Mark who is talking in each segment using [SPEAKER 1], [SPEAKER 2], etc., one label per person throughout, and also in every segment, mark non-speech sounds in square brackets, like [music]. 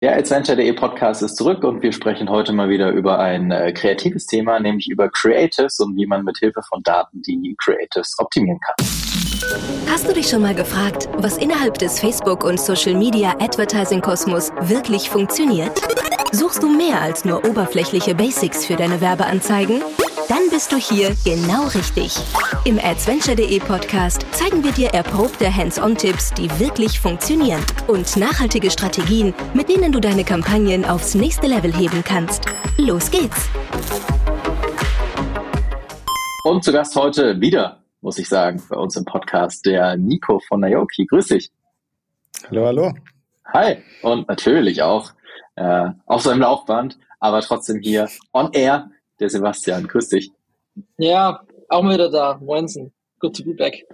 [SPEAKER 1] Der Adventure.de Podcast ist zurück und wir sprechen heute mal wieder über ein äh, kreatives Thema, nämlich über Creatives und wie man mit Hilfe von Daten die Creatives optimieren kann.
[SPEAKER 2] Hast du dich schon mal gefragt, was innerhalb des Facebook- und Social-Media-Advertising-Kosmos wirklich funktioniert? Suchst du mehr als nur oberflächliche Basics für deine Werbeanzeigen? Dann bist du hier genau richtig. Im Adventure.de Podcast zeigen wir dir erprobte Hands-on-Tipps, die wirklich funktionieren und nachhaltige Strategien, mit denen du deine Kampagnen aufs nächste Level heben kannst. Los geht's!
[SPEAKER 1] Und zu Gast heute wieder, muss ich sagen, bei uns im Podcast, der Nico von Naoki. Grüß dich.
[SPEAKER 3] Hallo, hallo.
[SPEAKER 1] Hi. Und natürlich auch äh, auf seinem Laufband, aber trotzdem hier on air der Sebastian. Grüß dich.
[SPEAKER 4] Ja, auch mal wieder da. Moinsen. Good to be back.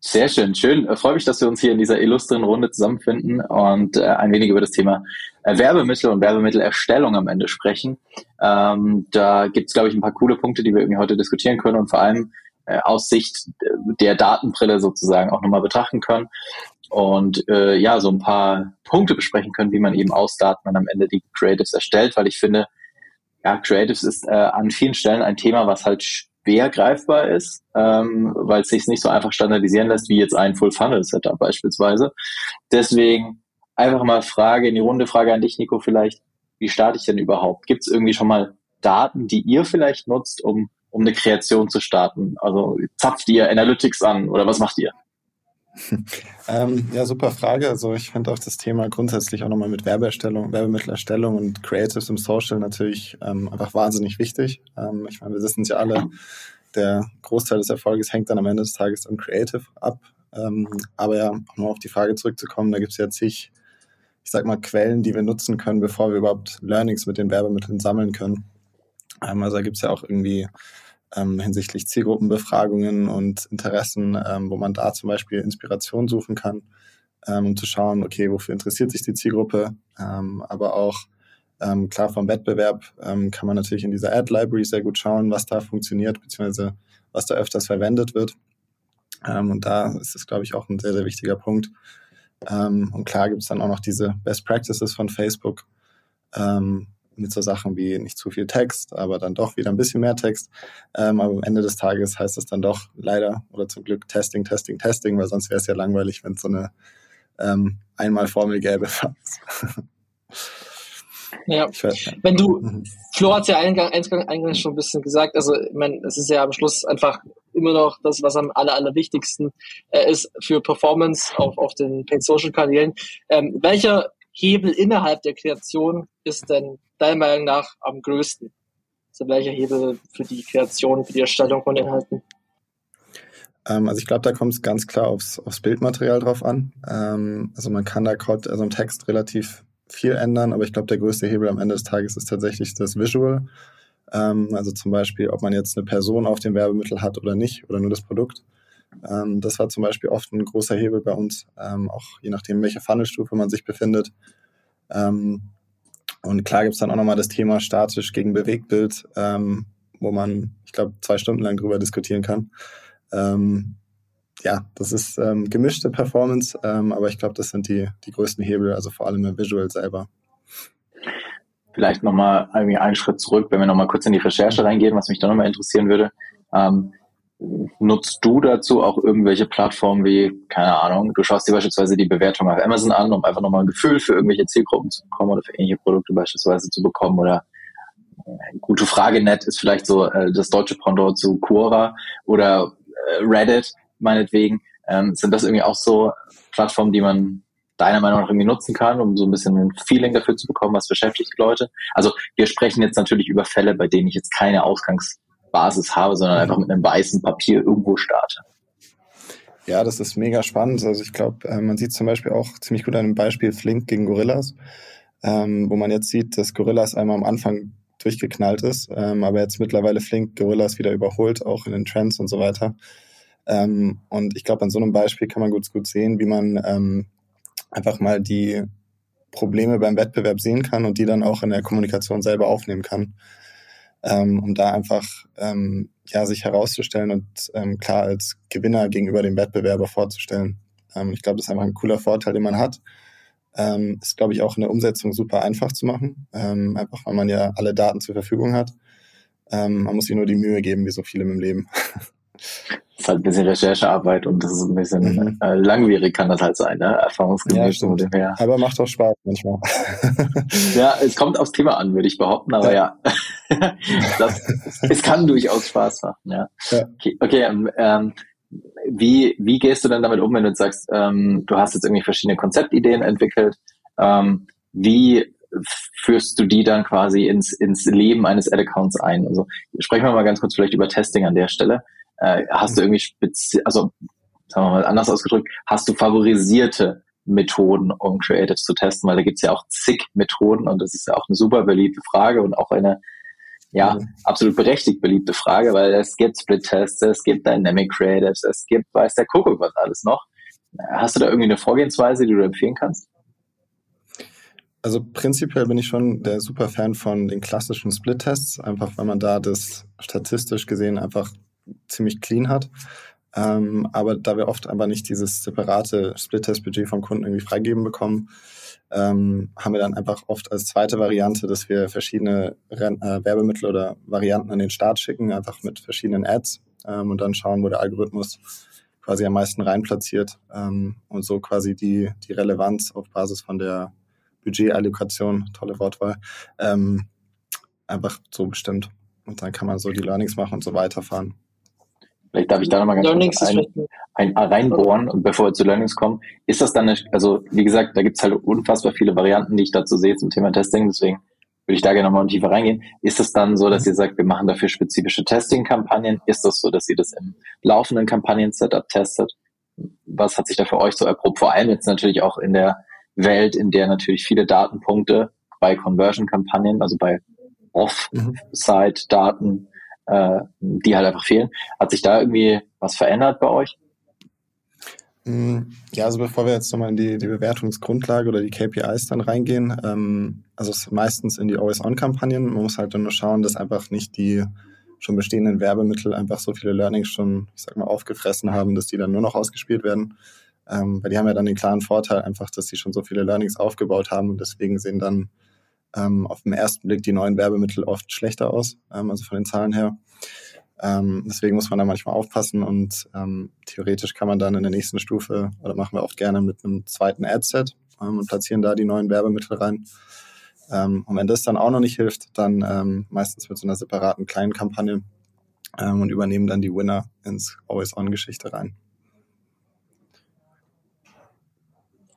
[SPEAKER 1] Sehr schön, schön. Ich freue mich, dass wir uns hier in dieser illustren Runde zusammenfinden und äh, ein wenig über das Thema äh, Werbemittel und Werbemittelerstellung am Ende sprechen. Ähm, da gibt es, glaube ich, ein paar coole Punkte, die wir irgendwie heute diskutieren können und vor allem äh, aus Sicht der Datenbrille sozusagen auch nochmal betrachten können und äh, ja, so ein paar Punkte besprechen können, wie man eben aus Daten dann am Ende die Creatives erstellt, weil ich finde, ja, Creatives ist äh, an vielen Stellen ein Thema, was halt schwer greifbar ist, ähm, weil es sich nicht so einfach standardisieren lässt, wie jetzt ein Full-Funnel-Setup beispielsweise. Deswegen einfach mal Frage in die Runde, Frage an dich, Nico, vielleicht, wie starte ich denn überhaupt? Gibt es irgendwie schon mal Daten, die ihr vielleicht nutzt, um, um eine Kreation zu starten? Also zapft ihr Analytics an oder was macht ihr? [laughs]
[SPEAKER 3] ähm, ja, super Frage. Also ich finde auch das Thema grundsätzlich auch nochmal mit Werbeerstellung, Werbemittelerstellung und Creatives im Social natürlich ähm, einfach wahnsinnig wichtig. Ähm, ich meine, wir wissen es ja alle, der Großteil des Erfolges hängt dann am Ende des Tages am Creative ab. Ähm, aber ja, um auf die Frage zurückzukommen, da gibt es ja zig, ich sag mal, Quellen, die wir nutzen können, bevor wir überhaupt Learnings mit den Werbemitteln sammeln können. Ähm, also da gibt es ja auch irgendwie ähm, hinsichtlich Zielgruppenbefragungen und Interessen, ähm, wo man da zum Beispiel Inspiration suchen kann, ähm, um zu schauen, okay, wofür interessiert sich die Zielgruppe, ähm, aber auch ähm, klar vom Wettbewerb ähm, kann man natürlich in dieser Ad-Library sehr gut schauen, was da funktioniert, beziehungsweise was da öfters verwendet wird. und da ist es, glaube ich, auch ein sehr, sehr wichtiger Punkt. und klar gibt es dann auch noch diese Best Practices von Facebook, ähm, mit so Sachen wie nicht zu viel Text, aber dann doch wieder ein bisschen mehr Text. Ähm, aber am Ende des Tages heißt es dann doch leider oder zum Glück Testing, Testing, Testing, weil sonst wäre es ja langweilig, wenn es so eine ähm, Einmalformel gäbe. [laughs]
[SPEAKER 4] Ja. Wenn du, mhm. Flo hat es ja eingangs eingang schon ein bisschen gesagt, also ich meine, es ist ja am Schluss einfach immer noch das, was am aller, allerwichtigsten äh, ist für Performance auf, auf den Paid Social Kanälen. Ähm, welcher Hebel innerhalb der Kreation ist denn deiner Meinung nach am größten? Also welcher Hebel für die Kreation, für die Erstellung von Inhalten?
[SPEAKER 3] Ähm, also ich glaube, da kommt es ganz klar aufs, aufs Bildmaterial drauf an. Ähm, also man kann da also im Text relativ viel ändern, aber ich glaube, der größte Hebel am Ende des Tages ist tatsächlich das Visual. Ähm, also zum Beispiel, ob man jetzt eine Person auf dem Werbemittel hat oder nicht oder nur das Produkt. Ähm, das war zum Beispiel oft ein großer Hebel bei uns, ähm, auch je nachdem, welche Funnelstufe man sich befindet. Ähm, und klar gibt es dann auch nochmal das Thema statisch gegen Bewegtbild, ähm, wo man, ich glaube, zwei Stunden lang drüber diskutieren kann. Ähm, ja, das ist gemischte Performance, aber ich glaube, das sind die, die größten Hebel, also vor allem im Visual selber.
[SPEAKER 1] Vielleicht nochmal einen Schritt zurück, wenn wir nochmal kurz in die Recherche reingehen, was mich da nochmal interessieren würde. Ähm, nutzt du dazu auch irgendwelche Plattformen wie, keine Ahnung, du schaust dir beispielsweise die Bewertung auf Amazon an, um einfach nochmal ein Gefühl für irgendwelche Zielgruppen zu bekommen oder für ähnliche Produkte beispielsweise zu bekommen oder äh, gute Frage net ist vielleicht so äh, das deutsche Pendant zu Quora oder äh, Reddit meinetwegen. Ähm, sind das irgendwie auch so Plattformen, die man deiner Meinung nach irgendwie nutzen kann, um so ein bisschen ein Feeling dafür zu bekommen, was beschäftigt Leute? Also wir sprechen jetzt natürlich über Fälle, bei denen ich jetzt keine Ausgangs Basis habe, sondern einfach mit einem weißen Papier irgendwo starte.
[SPEAKER 3] Ja, das ist mega spannend. Also ich glaube, äh, man sieht zum Beispiel auch ziemlich gut an einem Beispiel Flink gegen Gorillas, ähm, wo man jetzt sieht, dass Gorillas einmal am Anfang durchgeknallt ist, ähm, aber jetzt mittlerweile Flink Gorillas wieder überholt, auch in den Trends und so weiter. Ähm, und ich glaube, an so einem Beispiel kann man gut, gut sehen, wie man einfach mal die Probleme beim Wettbewerb sehen kann und die dann auch in der Kommunikation selber aufnehmen kann ähm, um da einfach ähm, ja, sich herauszustellen und ähm, klar als Gewinner gegenüber dem Wettbewerber vorzustellen. Ähm, ich glaube, das ist einfach ein cooler Vorteil, den man hat. Ähm, ist, glaube ich, auch in der Umsetzung super einfach zu machen, ähm, einfach weil man ja alle Daten zur Verfügung hat. Ähm, man muss sich nur die Mühe geben, wie so viele im Leben.
[SPEAKER 1] ist halt ein bisschen Recherchearbeit und das ist ein bisschen mhm. äh, langwierig kann das halt sein, ne? Erfahrungsgemäß.
[SPEAKER 3] Ja, dem her. Aber macht auch Spaß manchmal.
[SPEAKER 1] ja, es kommt aufs Thema an, würde ich behaupten, aber ja, ja [laughs] das, es kann durchaus Spaß machen, ja. ja. Okay, okay ähm, ähm, wie, wie gehst du denn damit um, wenn du sagst, ähm, du hast jetzt irgendwie verschiedene Konzeptideen entwickelt, ähm, wie führst du die dann quasi ins, ins Leben eines Ad-Accounts ein? Also sprechen wir mal ganz kurz vielleicht über Testing an der Stelle. Äh, hast du irgendwie spezi also sagen wir mal anders ausgedrückt, hast du favorisierte Methoden, um Creatives zu testen? Weil da gibt's ja auch zig Methoden und das ist ja auch eine super beliebte Frage und auch eine ja, mhm. absolut berechtigt beliebte Frage, weil es gibt Split-Tests, es gibt Dynamic Creatives, es gibt, weiß der Kuckuck was alles noch. Hast du da irgendwie eine Vorgehensweise, die du empfehlen kannst?
[SPEAKER 3] Also prinzipiell bin ich schon der super Fan von den klassischen Split-Tests, einfach weil man da das statistisch gesehen einfach ziemlich clean hat. Ähm, aber da wir oft aber nicht dieses separate Split-Test-Budget vom Kunden irgendwie freigeben bekommen, ähm, haben wir dann einfach oft als zweite Variante, dass wir verschiedene Ren äh, Werbemittel oder Varianten an den Start schicken, einfach mit verschiedenen Ads ähm, und dann schauen, wo der Algorithmus quasi am meisten reinplatziert ähm, und so quasi die, die Relevanz auf Basis von der Budgetallokation, tolle Wortwahl, ähm, einfach so bestimmt. Und dann kann man so die Learnings machen und so weiterfahren.
[SPEAKER 1] Vielleicht darf ich da nochmal ganz Learnings kurz ein, ein, reinbohren bevor wir zu Learnings kommen. Ist das dann, eine, also wie gesagt, da gibt es halt unfassbar viele Varianten, die ich dazu sehe zum Thema Testing, deswegen würde ich da gerne nochmal tiefer reingehen. Ist es dann so, dass ihr sagt, wir machen dafür spezifische Testing-Kampagnen? Ist das so, dass ihr das im laufenden Kampagnen-Setup testet? Was hat sich da für euch so erprobt? Vor allem jetzt natürlich auch in der Welt, in der natürlich viele Datenpunkte bei Conversion-Kampagnen, also bei Off-Site-Daten, äh, die halt einfach fehlen. Hat sich da irgendwie was verändert bei euch?
[SPEAKER 3] Mm, ja, also bevor wir jetzt nochmal in die, die Bewertungsgrundlage oder die KPIs dann reingehen, ähm, also es ist meistens in die Always-On-Kampagnen. Man muss halt dann nur schauen, dass einfach nicht die schon bestehenden Werbemittel einfach so viele Learnings schon, ich sag mal, aufgefressen haben, dass die dann nur noch ausgespielt werden. Ähm, weil die haben ja dann den klaren Vorteil einfach, dass sie schon so viele Learnings aufgebaut haben und deswegen sehen dann ähm, auf den ersten Blick die neuen Werbemittel oft schlechter aus, ähm, also von den Zahlen her. Ähm, deswegen muss man da manchmal aufpassen und ähm, theoretisch kann man dann in der nächsten Stufe, oder machen wir oft gerne mit einem zweiten Adset ähm, und platzieren da die neuen Werbemittel rein. Ähm, und wenn das dann auch noch nicht hilft, dann ähm, meistens mit so einer separaten kleinen Kampagne ähm, und übernehmen dann die Winner ins Always-On-Geschichte rein.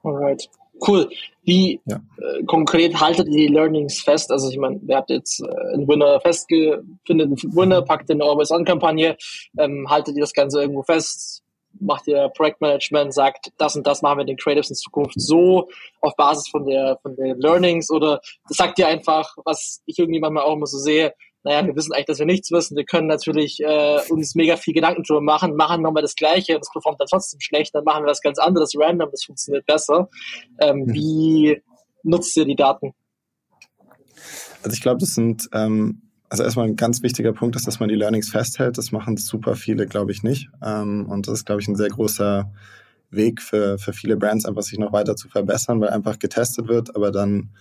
[SPEAKER 4] Alright. Cool. Wie ja. äh, konkret haltet ihr die Learnings fest? Also ich meine, ihr habt jetzt äh, einen Winner festgefunden, einen Winner, packt in eine Always-On-Kampagne, ähm, haltet ihr das Ganze irgendwo fest? Macht ihr Projektmanagement, sagt, das und das machen wir den Creatives in Zukunft so auf Basis von der von den Learnings oder sagt ihr einfach, was ich irgendwie manchmal auch immer so sehe, naja, wir wissen eigentlich, dass wir nichts wissen. Wir können natürlich äh, uns mega viel Gedanken drüber machen, machen nochmal das Gleiche und es performt dann trotzdem schlecht, dann machen wir was ganz anderes, random, das funktioniert besser. Ähm, mhm. Wie nutzt ihr die Daten?
[SPEAKER 3] Also ich glaube, das sind, ähm, also erstmal ein ganz wichtiger Punkt ist, dass man die Learnings festhält. Das machen super viele, glaube ich, nicht. Ähm, und das ist, glaube ich, ein sehr großer Weg für, für viele Brands, einfach sich noch weiter zu verbessern, weil einfach getestet wird, aber dann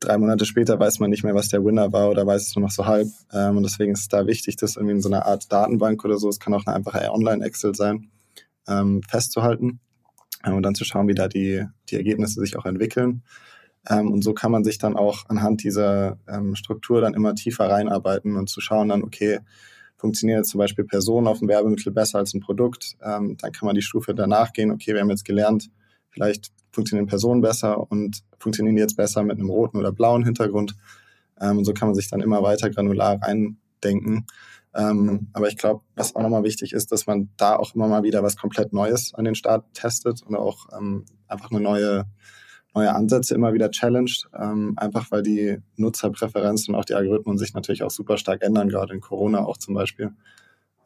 [SPEAKER 3] drei Monate später weiß man nicht mehr, was der Winner war oder weiß es nur noch so halb. Ähm, und deswegen ist es da wichtig, das irgendwie in so einer Art Datenbank oder so, es kann auch eine einfache Online-Excel sein, ähm, festzuhalten ähm, und dann zu schauen, wie da die, die Ergebnisse sich auch entwickeln. Ähm, und so kann man sich dann auch anhand dieser ähm, Struktur dann immer tiefer reinarbeiten und zu schauen dann, okay, funktionieren jetzt zum Beispiel Personen auf dem Werbemittel besser als ein Produkt, ähm, dann kann man die Stufe danach gehen, okay, wir haben jetzt gelernt, vielleicht funktionieren Personen besser und funktionieren jetzt besser mit einem roten oder blauen Hintergrund. Ähm, und so kann man sich dann immer weiter granular reindenken. Ähm, aber ich glaube, was auch nochmal wichtig ist, dass man da auch immer mal wieder was komplett Neues an den Start testet und auch ähm, einfach eine neue, neue Ansätze immer wieder challenged. Ähm, einfach weil die Nutzerpräferenzen und auch die Algorithmen sich natürlich auch super stark ändern, gerade in Corona auch zum Beispiel.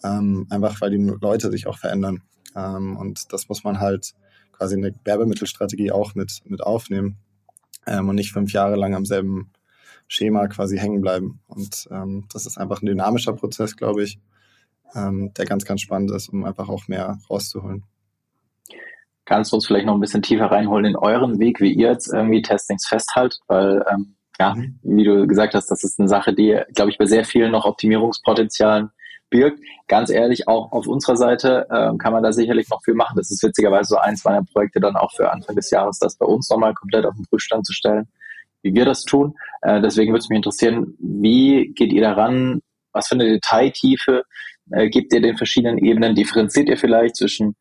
[SPEAKER 3] Ähm, einfach weil die Leute sich auch verändern. Ähm, und das muss man halt quasi eine Werbemittelstrategie auch mit, mit aufnehmen ähm, und nicht fünf Jahre lang am selben Schema quasi hängen bleiben. Und ähm, das ist einfach ein dynamischer Prozess, glaube ich, ähm, der ganz, ganz spannend ist, um einfach auch mehr rauszuholen.
[SPEAKER 1] kannst du uns vielleicht noch ein bisschen tiefer reinholen in euren Weg, wie ihr jetzt irgendwie Testings festhaltet, weil ähm, ja, mhm. wie du gesagt hast, das ist eine Sache, die, glaube ich, bei sehr vielen noch Optimierungspotenzialen birgt. Ganz ehrlich, auch auf unserer Seite äh, kann man da sicherlich noch viel machen. Das ist witzigerweise so eins meiner Projekte dann auch für Anfang des Jahres, das bei uns nochmal komplett auf den Prüfstand zu stellen, wie wir das tun. Äh, deswegen würde es mich interessieren, wie geht ihr daran? Was für eine Detailtiefe äh, gebt ihr den verschiedenen Ebenen? Differenziert ihr vielleicht zwischen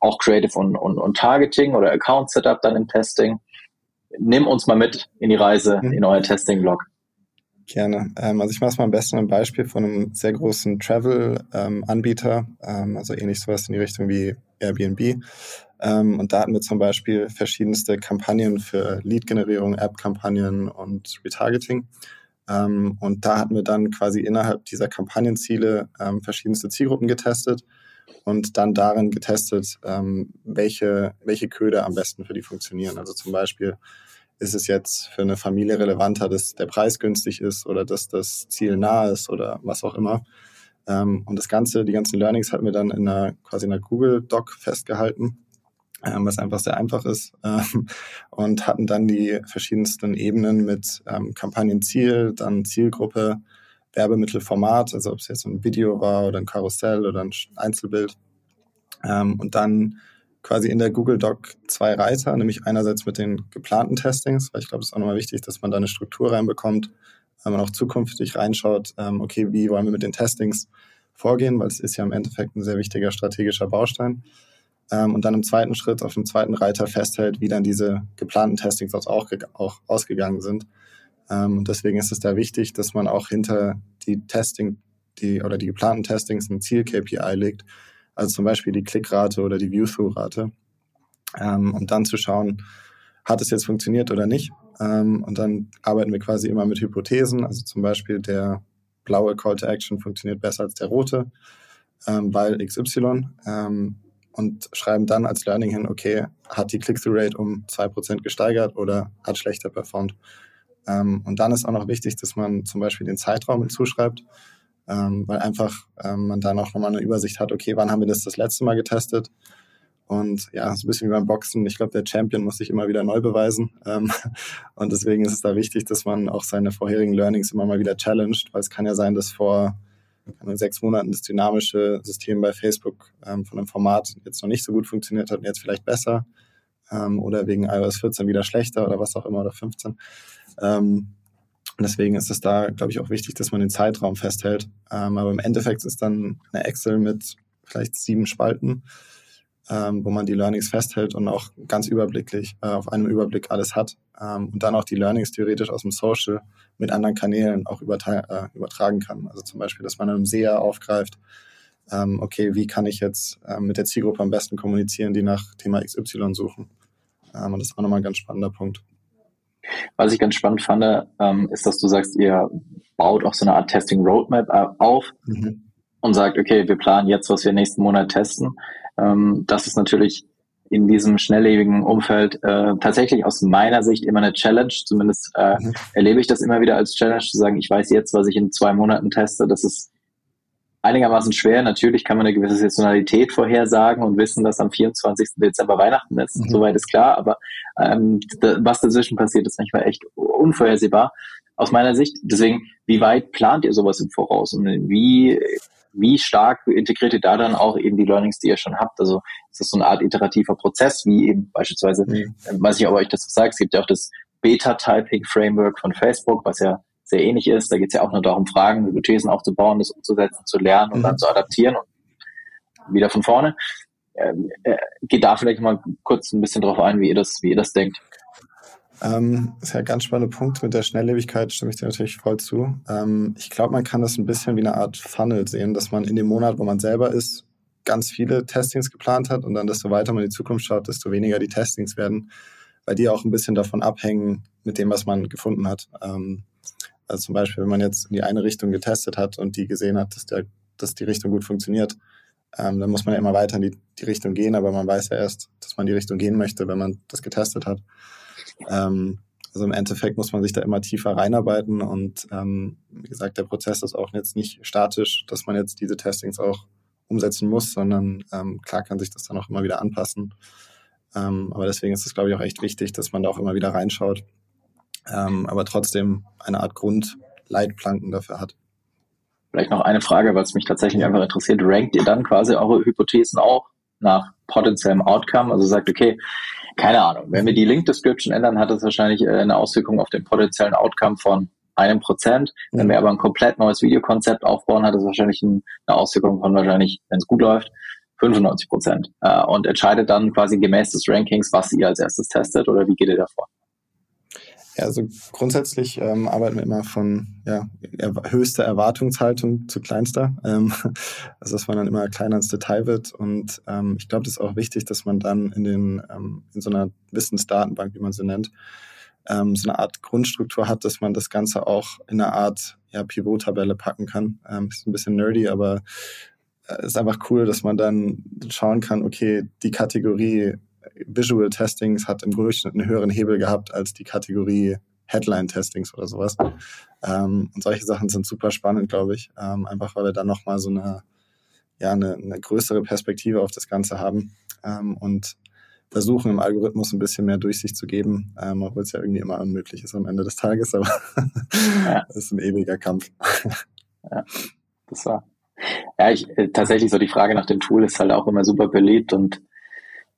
[SPEAKER 1] auch Creative und, und, und Targeting oder Account Setup dann im Testing? Nimm uns mal mit in die Reise, mhm. in euer Testing-Blog.
[SPEAKER 3] Gerne. Ähm, also ich mache es mal am besten ein Beispiel von einem sehr großen Travel-Anbieter, ähm, also ähnlich sowas in die Richtung wie Airbnb. Ähm, und da hatten wir zum Beispiel verschiedenste Kampagnen für Lead-Generierung, App-Kampagnen und Retargeting. Ähm, und da hatten wir dann quasi innerhalb dieser Kampagnenziele ähm, verschiedenste Zielgruppen getestet und dann darin getestet, welche, welche Köder am besten für die funktionieren. Also zum Beispiel ist es jetzt für eine Familie relevanter, dass der Preis günstig ist oder dass das Ziel nah ist oder was auch immer. Ähm, und das Ganze, die ganzen Learnings hatten wir dann in einer quasi in einer Google Doc festgehalten, ähm, was einfach sehr einfach ist ähm, und hatten dann die verschiedensten Ebenen mit Kampagnenziel, dann Zielgruppe, Werbemittelformat, also ob es jetzt ein Video war oder ein Karussell oder ein Einzelbild. Und dann quasi in der Google Doc zwei Reiter, nämlich einerseits mit den geplanten Testings, weil ich glaube, es ist auch nochmal wichtig, dass man da eine Struktur reinbekommt, wenn man auch zukünftig reinschaut, ähm, okay, wie wollen wir mit den Testings vorgehen, weil es ist ja im Endeffekt ein sehr wichtiger strategischer Baustein. Ähm, und dann im zweiten Schritt auf dem zweiten Reiter festhält, wie dann diese geplanten Testings auch, auch ausgegangen sind. Ähm, deswegen ist es da wichtig, dass man auch hinter die Testing, die oder die geplanten Testings ein Ziel-KPI legt, also zum Beispiel die Klickrate oder die View-Through-Rate. Ähm, und dann zu schauen, hat es jetzt funktioniert oder nicht. Ähm, und dann arbeiten wir quasi immer mit Hypothesen. Also zum Beispiel der blaue Call to Action funktioniert besser als der rote, ähm, weil XY. Ähm, und schreiben dann als Learning hin, okay, hat die Click-Through-Rate um 2% gesteigert oder hat schlechter performt. Ähm, und dann ist auch noch wichtig, dass man zum Beispiel den Zeitraum hinzuschreibt ähm, weil einfach ähm, man dann auch nochmal eine Übersicht hat, okay, wann haben wir das das letzte Mal getestet? Und ja, so ein bisschen wie beim Boxen. Ich glaube, der Champion muss sich immer wieder neu beweisen. Ähm, [laughs] und deswegen ist es da wichtig, dass man auch seine vorherigen Learnings immer mal wieder challenged, weil es kann ja sein, dass vor sechs Monaten das dynamische System bei Facebook ähm, von einem Format jetzt noch nicht so gut funktioniert hat und jetzt vielleicht besser. Ähm, oder wegen iOS 14 wieder schlechter oder was auch immer oder 15. Ähm, und deswegen ist es da, glaube ich, auch wichtig, dass man den Zeitraum festhält. Ähm, aber im Endeffekt ist dann eine Excel mit vielleicht sieben Spalten, ähm, wo man die Learnings festhält und auch ganz überblicklich äh, auf einem Überblick alles hat. Ähm, und dann auch die Learnings theoretisch aus dem Social mit anderen Kanälen auch äh, übertragen kann. Also zum Beispiel, dass man einem SEA aufgreift, ähm, okay, wie kann ich jetzt äh, mit der Zielgruppe am besten kommunizieren, die nach Thema XY suchen. Ähm, und das ist auch nochmal ein ganz spannender Punkt.
[SPEAKER 1] Was ich ganz spannend fand, ähm, ist, dass du sagst, ihr baut auch so eine Art Testing Roadmap äh, auf mhm. und sagt, okay, wir planen jetzt, was wir nächsten Monat testen. Ähm, das ist natürlich in diesem schnelllebigen Umfeld äh, tatsächlich aus meiner Sicht immer eine Challenge. Zumindest äh, mhm. erlebe ich das immer wieder als Challenge, zu sagen, ich weiß jetzt, was ich in zwei Monaten teste. Das ist einigermaßen schwer. Natürlich kann man eine gewisse Saisonalität vorhersagen und wissen, dass am 24. Dezember Weihnachten ist. Mhm. Soweit ist klar. Aber ähm, was dazwischen passiert, ist manchmal echt unvorhersehbar aus meiner Sicht. Deswegen, wie weit plant ihr sowas im Voraus und wie wie stark integriert ihr da dann auch eben die Learnings, die ihr schon habt? Also ist das so eine Art iterativer Prozess, wie eben beispielsweise, mhm. weiß ich, ob euch das sagt, es gibt ja auch das Beta-Typing-Framework von Facebook, was ja sehr ähnlich ist. Da geht es ja auch nur darum, Fragen, Hypothesen aufzubauen, das umzusetzen, zu lernen und mhm. dann zu adaptieren und wieder von vorne. Ähm, äh, geht da vielleicht mal kurz ein bisschen drauf ein, wie ihr das, wie ihr das denkt.
[SPEAKER 3] Ähm, ist ja ein ganz spannender Punkt. Mit der Schnelllebigkeit stimme ich dir natürlich voll zu. Ähm, ich glaube, man kann das ein bisschen wie eine Art Funnel sehen, dass man in dem Monat, wo man selber ist, ganz viele Testings geplant hat und dann, desto weiter man in die Zukunft schaut, desto weniger die Testings werden, weil die auch ein bisschen davon abhängen mit dem, was man gefunden hat. Ähm, also zum Beispiel, wenn man jetzt in die eine Richtung getestet hat und die gesehen hat, dass, der, dass die Richtung gut funktioniert, ähm, dann muss man ja immer weiter in die, die Richtung gehen, aber man weiß ja erst, dass man die Richtung gehen möchte, wenn man das getestet hat. Ähm, also im Endeffekt muss man sich da immer tiefer reinarbeiten und ähm, wie gesagt, der Prozess ist auch jetzt nicht statisch, dass man jetzt diese Testings auch umsetzen muss, sondern ähm, klar kann sich das dann auch immer wieder anpassen. Ähm, aber deswegen ist es, glaube ich, auch echt wichtig, dass man da auch immer wieder reinschaut. Ähm, aber trotzdem eine Art Grundleitplanken dafür hat.
[SPEAKER 1] Vielleicht noch eine Frage, weil es mich tatsächlich einfach interessiert. Rankt ihr dann quasi eure Hypothesen auch nach potenziellem Outcome? Also sagt, okay, keine Ahnung, wenn wir die Link Description ändern, hat das wahrscheinlich äh, eine Auswirkung auf den potenziellen Outcome von einem Prozent. Wenn wir aber ein komplett neues Videokonzept aufbauen, hat das wahrscheinlich eine Auswirkung von wahrscheinlich, wenn es gut läuft, 95 Prozent. Äh, und entscheidet dann quasi gemäß des Rankings, was ihr als erstes testet oder wie geht ihr davor?
[SPEAKER 3] Ja, also grundsätzlich ähm, arbeiten wir immer von ja, er höchster Erwartungshaltung zu kleinster. Ähm, [laughs] also dass man dann immer kleiner ins Detail wird. Und ähm, ich glaube, das ist auch wichtig, dass man dann in den ähm, in so einer Wissensdatenbank, wie man sie nennt, ähm, so eine Art Grundstruktur hat, dass man das Ganze auch in einer Art ja, Pivot-Tabelle packen kann. Ähm, ist ein bisschen nerdy, aber äh, ist einfach cool, dass man dann schauen kann, okay, die Kategorie Visual Testings hat im Durchschnitt einen höheren Hebel gehabt als die Kategorie Headline Testings oder sowas. Ähm, und solche Sachen sind super spannend, glaube ich. Ähm, einfach weil wir dann nochmal so eine, ja, eine, eine größere Perspektive auf das Ganze haben ähm, und versuchen im Algorithmus ein bisschen mehr Durchsicht zu geben, ähm, obwohl es ja irgendwie immer unmöglich ist am Ende des Tages, aber ja. [laughs] das ist ein ewiger Kampf.
[SPEAKER 1] ja, das war. Ja, ich, äh, tatsächlich so die Frage nach dem Tool ist halt auch immer super beliebt und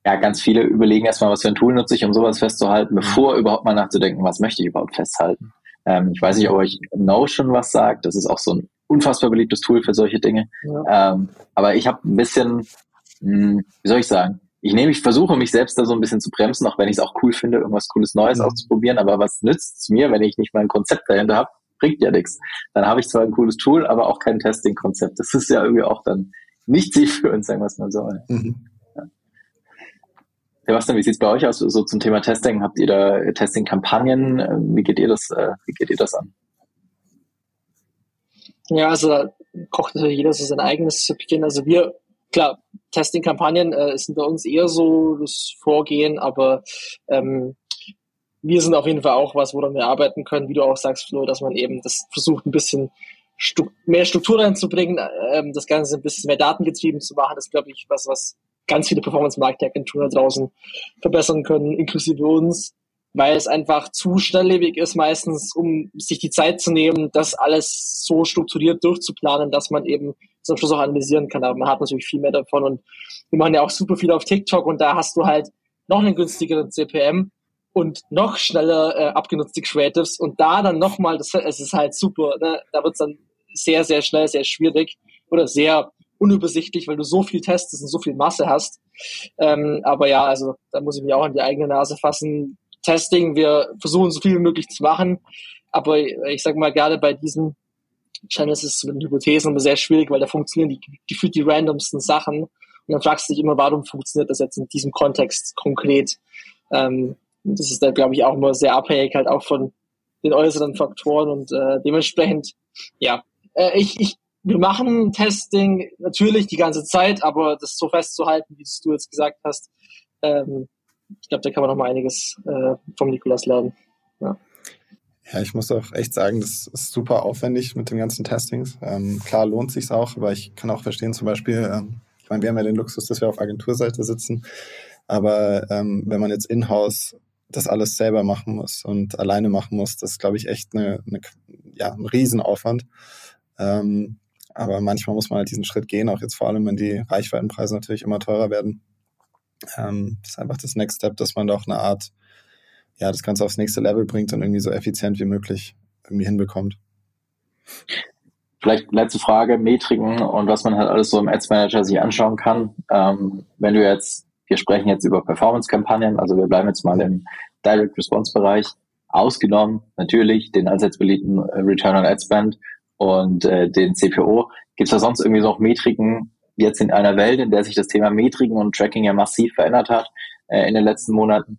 [SPEAKER 1] ja, ganz viele überlegen erstmal, was für ein Tool nutze ich, um sowas festzuhalten, bevor überhaupt mal nachzudenken, was möchte ich überhaupt festhalten. Ähm, ich weiß nicht, ob euch Notion was sagt. Das ist auch so ein unfassbar beliebtes Tool für solche Dinge. Ja. Ähm, aber ich habe ein bisschen, mh, hm, wie soll ich sagen, ich nehme, ich versuche mich selbst da so ein bisschen zu bremsen, auch wenn ich es auch cool finde, irgendwas Cooles Neues mhm. auszuprobieren. Aber was nützt es mir, wenn ich nicht mal ein Konzept dahinter habe? Bringt ja nichts. Dann habe ich zwar ein cooles Tool, aber auch kein Testing-Konzept. Das ist ja irgendwie auch dann nicht [laughs] zielführend, sagen wir es mal so. Mhm. Sebastian, wie sieht es bei euch aus, so zum Thema Testing? Habt ihr da Testing-Kampagnen? Wie geht ihr das, äh, wie geht ihr das an?
[SPEAKER 4] Ja, also da kocht natürlich jeder so sein eigenes Süppchen. Also wir, klar, Testing-Kampagnen äh, sind bei uns eher so das Vorgehen, aber ähm, wir sind auf jeden Fall auch was, woran wir arbeiten können, wie du auch sagst, Flo, dass man eben das versucht, ein bisschen Stu mehr Struktur reinzubringen, ähm, das Ganze ein bisschen mehr datengetrieben zu machen. Das ist, glaube ich, was, was ganz viele Performance-Marketing-Agenturen draußen verbessern können, inklusive uns, weil es einfach zu schnelllebig ist meistens, um sich die Zeit zu nehmen, das alles so strukturiert durchzuplanen, dass man eben am Schluss auch analysieren kann. Aber man hat natürlich viel mehr davon und wir machen ja auch super viel auf TikTok und da hast du halt noch einen günstigeren CPM und noch schneller äh, abgenutzte Creatives und da dann nochmal, das es ist halt super, ne? da wird's dann sehr, sehr schnell, sehr schwierig oder sehr unübersichtlich, weil du so viel testest und so viel Masse hast. Ähm, aber ja, also da muss ich mich auch an die eigene Nase fassen. Testing, wir versuchen so viel wie möglich zu machen, aber ich sag mal, gerade bei diesen Channels ist es mit den Hypothesen immer sehr schwierig, weil da funktionieren die gefühlt die randomsten Sachen. Und dann fragst du dich immer, warum funktioniert das jetzt in diesem Kontext konkret? Ähm, das ist da, glaube ich, auch immer sehr abhängig halt auch von den äußeren Faktoren und äh, dementsprechend, ja, äh, ich, ich wir machen Testing natürlich die ganze Zeit, aber das so festzuhalten, wie du jetzt gesagt hast, ähm, ich glaube, da kann man noch mal einiges äh, vom Nikolas lernen. Ja.
[SPEAKER 3] Ja, ich muss auch echt sagen, das ist super aufwendig mit den ganzen Testings. Ähm, klar lohnt sich's auch, aber ich kann auch verstehen, zum Beispiel, ähm, ich meine, wir haben ja den Luxus, dass wir auf Agenturseite sitzen, aber ähm, wenn man jetzt in-house das alles selber machen muss und alleine machen muss, das ist, glaube ich, echt eine, eine, ja, ein Riesenaufwand. Ähm, aber manchmal muss man halt diesen Schritt gehen, auch jetzt vor allem, wenn die Reichweitenpreise natürlich immer teurer werden. Ähm, das ist einfach das Next Step, dass man doch eine Art, ja, das Ganze aufs nächste Level bringt und irgendwie so effizient wie möglich irgendwie hinbekommt.
[SPEAKER 1] Vielleicht letzte Frage, Metriken und was man halt alles so im Ads Manager sich anschauen kann. Ähm, wenn du jetzt, wir sprechen jetzt über Performance-Kampagnen, also wir bleiben jetzt mal im Direct Response Bereich, ausgenommen natürlich den allseits beliebten Return on Ad Spend und äh, den CPO. Gibt es da sonst irgendwie noch Metriken, jetzt in einer Welt, in der sich das Thema Metriken und Tracking ja massiv verändert hat äh, in den letzten Monaten?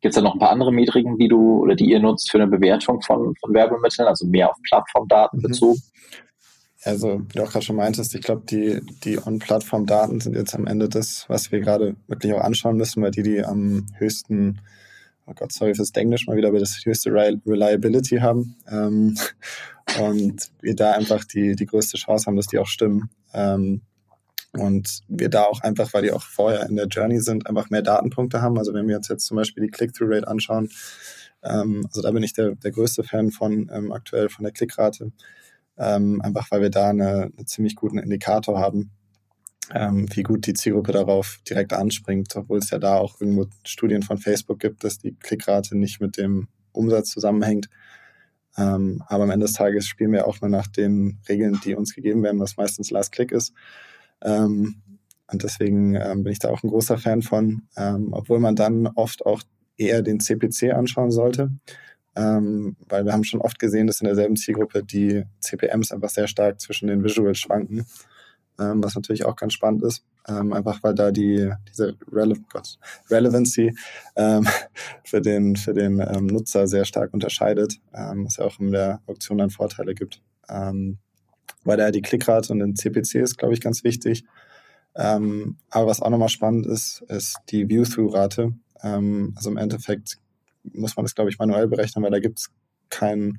[SPEAKER 1] Gibt es da noch ein paar andere Metriken, die du oder die ihr nutzt für eine Bewertung von, von Werbemitteln, also mehr auf Plattformdaten mhm. bezogen?
[SPEAKER 3] Also, wie du auch gerade schon meintest, ich glaube, die, die On-Plattform-Daten sind jetzt am Ende das, was wir gerade wirklich auch anschauen müssen, weil die die am höchsten oh Gott, sorry fürs Englisch mal wieder, aber das höchste Reliability haben. Ähm, und wir da einfach die, die größte Chance haben, dass die auch stimmen. Ähm, Und wir da auch einfach, weil die auch vorher in der Journey sind, einfach mehr Datenpunkte haben. Also wenn wir uns jetzt zum Beispiel die Click-Through-Rate anschauen, ähm, also da bin ich der, der größte Fan von ähm, aktuell von der Klickrate. Ähm, einfach weil wir da eine, einen ziemlich guten Indikator haben, ähm, wie gut die Zielgruppe darauf direkt anspringt, obwohl es ja da auch irgendwo Studien von Facebook gibt, dass die Klickrate nicht mit dem Umsatz zusammenhängt. Ähm, aber am Ende des Tages spielen wir auch nur nach den Regeln, die uns gegeben werden, was meistens Last Click ist. Ähm, und deswegen ähm, bin ich da auch ein großer Fan von, ähm, obwohl man dann oft auch eher den CPC anschauen sollte, ähm, weil wir haben schon oft gesehen, dass in derselben Zielgruppe die CPMs einfach sehr stark zwischen den Visuals schwanken, ähm, was natürlich auch ganz spannend ist, ähm, einfach weil da die diese Rele Gott, Relevancy ähm, [laughs] für den für den ähm, Nutzer sehr stark unterscheidet, ähm, was ja auch in der Auktion dann Vorteile gibt. Ähm, weil da die Klickrate und den CPC ist, glaube ich, ganz wichtig. Aber was auch nochmal spannend ist, ist die View-Through-Rate. Also im Endeffekt muss man das, glaube ich, manuell berechnen, weil da gibt es keinen,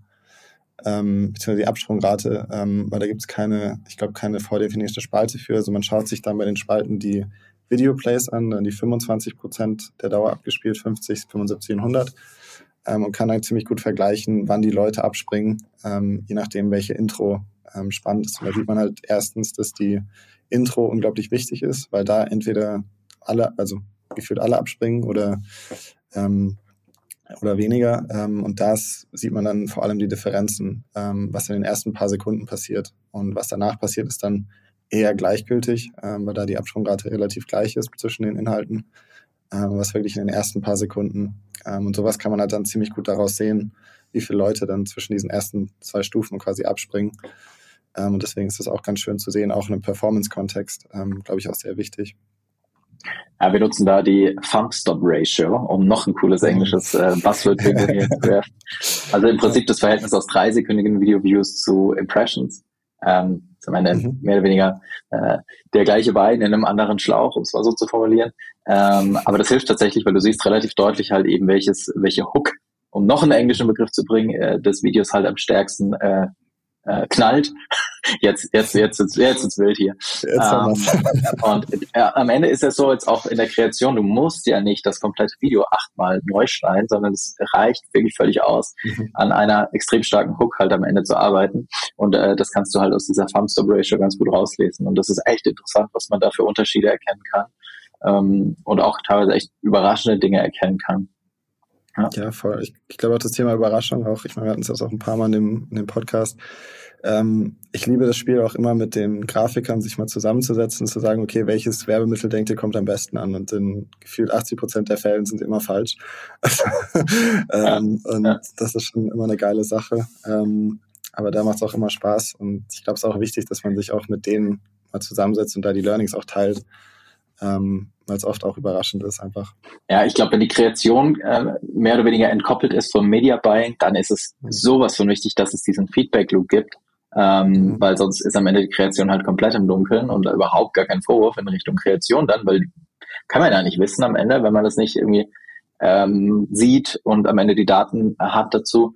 [SPEAKER 3] ähm, beziehungsweise die Absprungrate, ähm, weil da gibt es keine, ich glaube, keine vordefinierte Spalte für. Also man schaut sich dann bei den Spalten die Video-Plays an, dann die 25 Prozent der Dauer abgespielt, 50, 75 und 100 ähm, und kann dann ziemlich gut vergleichen, wann die Leute abspringen, ähm, je nachdem, welche Intro ähm, spannend ist. Und da sieht man halt erstens, dass die Intro unglaublich wichtig ist, weil da entweder alle, also gefühlt alle abspringen oder ähm, oder weniger. Ähm, und das sieht man dann vor allem die Differenzen, ähm, was in den ersten paar Sekunden passiert. Und was danach passiert, ist dann eher gleichgültig, ähm, weil da die Absprungrate relativ gleich ist zwischen den Inhalten, ähm, was wirklich in den ersten paar Sekunden. Ähm, und sowas kann man halt dann ziemlich gut daraus sehen, wie viele Leute dann zwischen diesen ersten zwei Stufen quasi abspringen. Ähm, und deswegen ist das auch ganz schön zu sehen, auch in einem Performance-Kontext, glaube ich, auch sehr wichtig.
[SPEAKER 1] Ja, wir nutzen da die Thumb-Stop-Ratio, um noch ein cooles englisches äh, [laughs] Buzzword zu werfen. Also im Prinzip das Verhältnis aus dreisekündigen Video-Views zu Impressions. Ähm, am Ende mhm. mehr oder weniger äh, der gleiche Wein in einem anderen Schlauch, um es mal so zu formulieren. Ähm, aber das hilft tatsächlich, weil du siehst relativ deutlich halt eben, welches, welche Hook, um noch einen englischen Begriff zu bringen, äh, des Videos halt am stärksten äh, äh, knallt. [laughs] Jetzt, jetzt, jetzt, jetzt, jetzt ist wild hier. Ähm, und ja, am Ende ist es so, jetzt auch in der Kreation, du musst ja nicht das komplette Video achtmal neu schneiden, sondern es reicht wirklich völlig aus, mhm. an einer extrem starken Hook halt am Ende zu arbeiten. Und äh, das kannst du halt aus dieser Thumb-Stop Ratio ganz gut rauslesen. Und das ist echt interessant, was man da für Unterschiede erkennen kann. Ähm, und auch teilweise echt überraschende Dinge erkennen kann.
[SPEAKER 3] Ja, ja voll. Ich, ich glaube auch das Thema Überraschung auch, ich meine, wir hatten es jetzt auch ein paar Mal in dem, in dem Podcast. Ähm, ich liebe das Spiel auch immer mit den Grafikern, sich mal zusammenzusetzen und zu sagen, okay, welches Werbemittel denkt ihr kommt am besten an? Und in gefühlt 80 Prozent der Fällen sind immer falsch. [laughs] ähm, ja, und ja. das ist schon immer eine geile Sache. Ähm, aber da macht es auch immer Spaß. Und ich glaube, es ist auch wichtig, dass man sich auch mit denen mal zusammensetzt und da die Learnings auch teilt ähm, weil es oft auch überraschend ist einfach.
[SPEAKER 1] Ja, ich glaube, wenn die Kreation äh, mehr oder weniger entkoppelt ist vom Media Buying, dann ist es mhm. sowas von wichtig, dass es diesen Feedback Loop gibt, ähm, mhm. weil sonst ist am Ende die Kreation halt komplett im Dunkeln und überhaupt gar kein Vorwurf in Richtung Kreation dann, weil kann man ja nicht wissen am Ende, wenn man das nicht irgendwie ähm, sieht und am Ende die Daten hat dazu.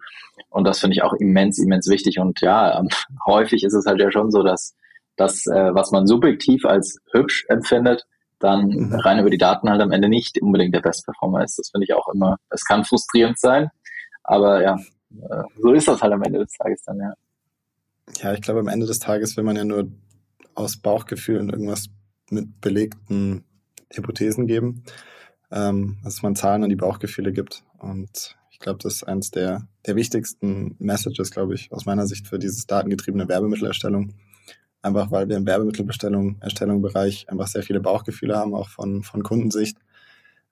[SPEAKER 1] Und das finde ich auch immens, immens wichtig. Und ja, ähm, [laughs] häufig ist es halt ja schon so, dass das, äh, was man subjektiv als hübsch empfindet, dann mhm. rein über die Daten halt am Ende nicht unbedingt der Best Performer ist. Das finde ich auch immer, es kann frustrierend sein, aber ja, äh, so ist das halt am Ende des Tages dann, ja.
[SPEAKER 3] Ja, ich glaube, am Ende des Tages will man ja nur aus Bauchgefühl und irgendwas mit belegten Hypothesen geben, ähm, dass man Zahlen an die Bauchgefühle gibt. Und ich glaube, das ist eines der, der wichtigsten Messages, glaube ich, aus meiner Sicht für dieses datengetriebene Werbemittelerstellung einfach weil wir im Werbemittelbestellung, Erstellungsbereich einfach sehr viele Bauchgefühle haben, auch von, von Kundensicht,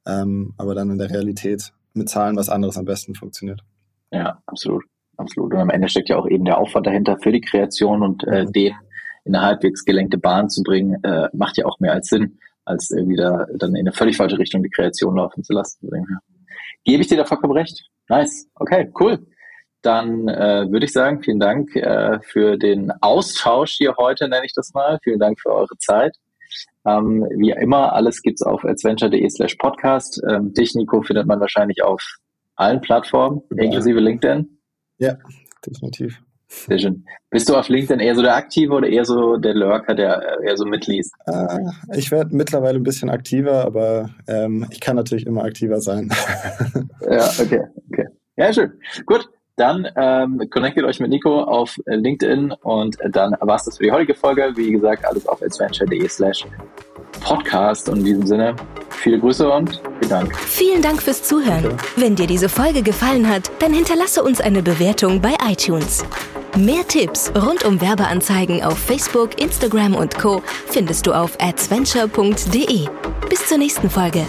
[SPEAKER 3] ähm, aber dann in der Realität mit Zahlen was anderes am besten funktioniert.
[SPEAKER 1] Ja, absolut, absolut. Und am Ende steckt ja auch eben der Aufwand dahinter für die Kreation und äh, den in eine halbwegs gelenkte Bahn zu bringen, äh, macht ja auch mehr als Sinn, als irgendwie da dann in eine völlig falsche Richtung die Kreation laufen zu lassen. Gebe ich dir da vollkommen recht. Nice. Okay, cool dann äh, würde ich sagen, vielen Dank äh, für den Austausch hier heute, nenne ich das mal. Vielen Dank für eure Zeit. Ähm, wie immer, alles gibt's auf adventure.de slash podcast. Ähm, dich, Nico, findet man wahrscheinlich auf allen Plattformen, ja. inklusive LinkedIn.
[SPEAKER 3] Ja, definitiv.
[SPEAKER 1] Sehr schön. Bist du auf LinkedIn eher so der Aktive oder eher so der Lurker, der eher so mitliest?
[SPEAKER 3] Äh, ich werde mittlerweile ein bisschen aktiver, aber ähm, ich kann natürlich immer aktiver sein. [laughs]
[SPEAKER 1] ja, okay, okay. Ja, schön. Gut, dann ähm, connectet euch mit Nico auf LinkedIn und dann war es das für die heutige Folge. Wie gesagt, alles auf adventure.de slash Podcast. Und in diesem Sinne, viele Grüße und vielen Dank.
[SPEAKER 2] Vielen Dank fürs Zuhören. Okay. Wenn dir diese Folge gefallen hat, dann hinterlasse uns eine Bewertung bei iTunes. Mehr Tipps rund um Werbeanzeigen auf Facebook, Instagram und Co. findest du auf adventure.de. Bis zur nächsten Folge.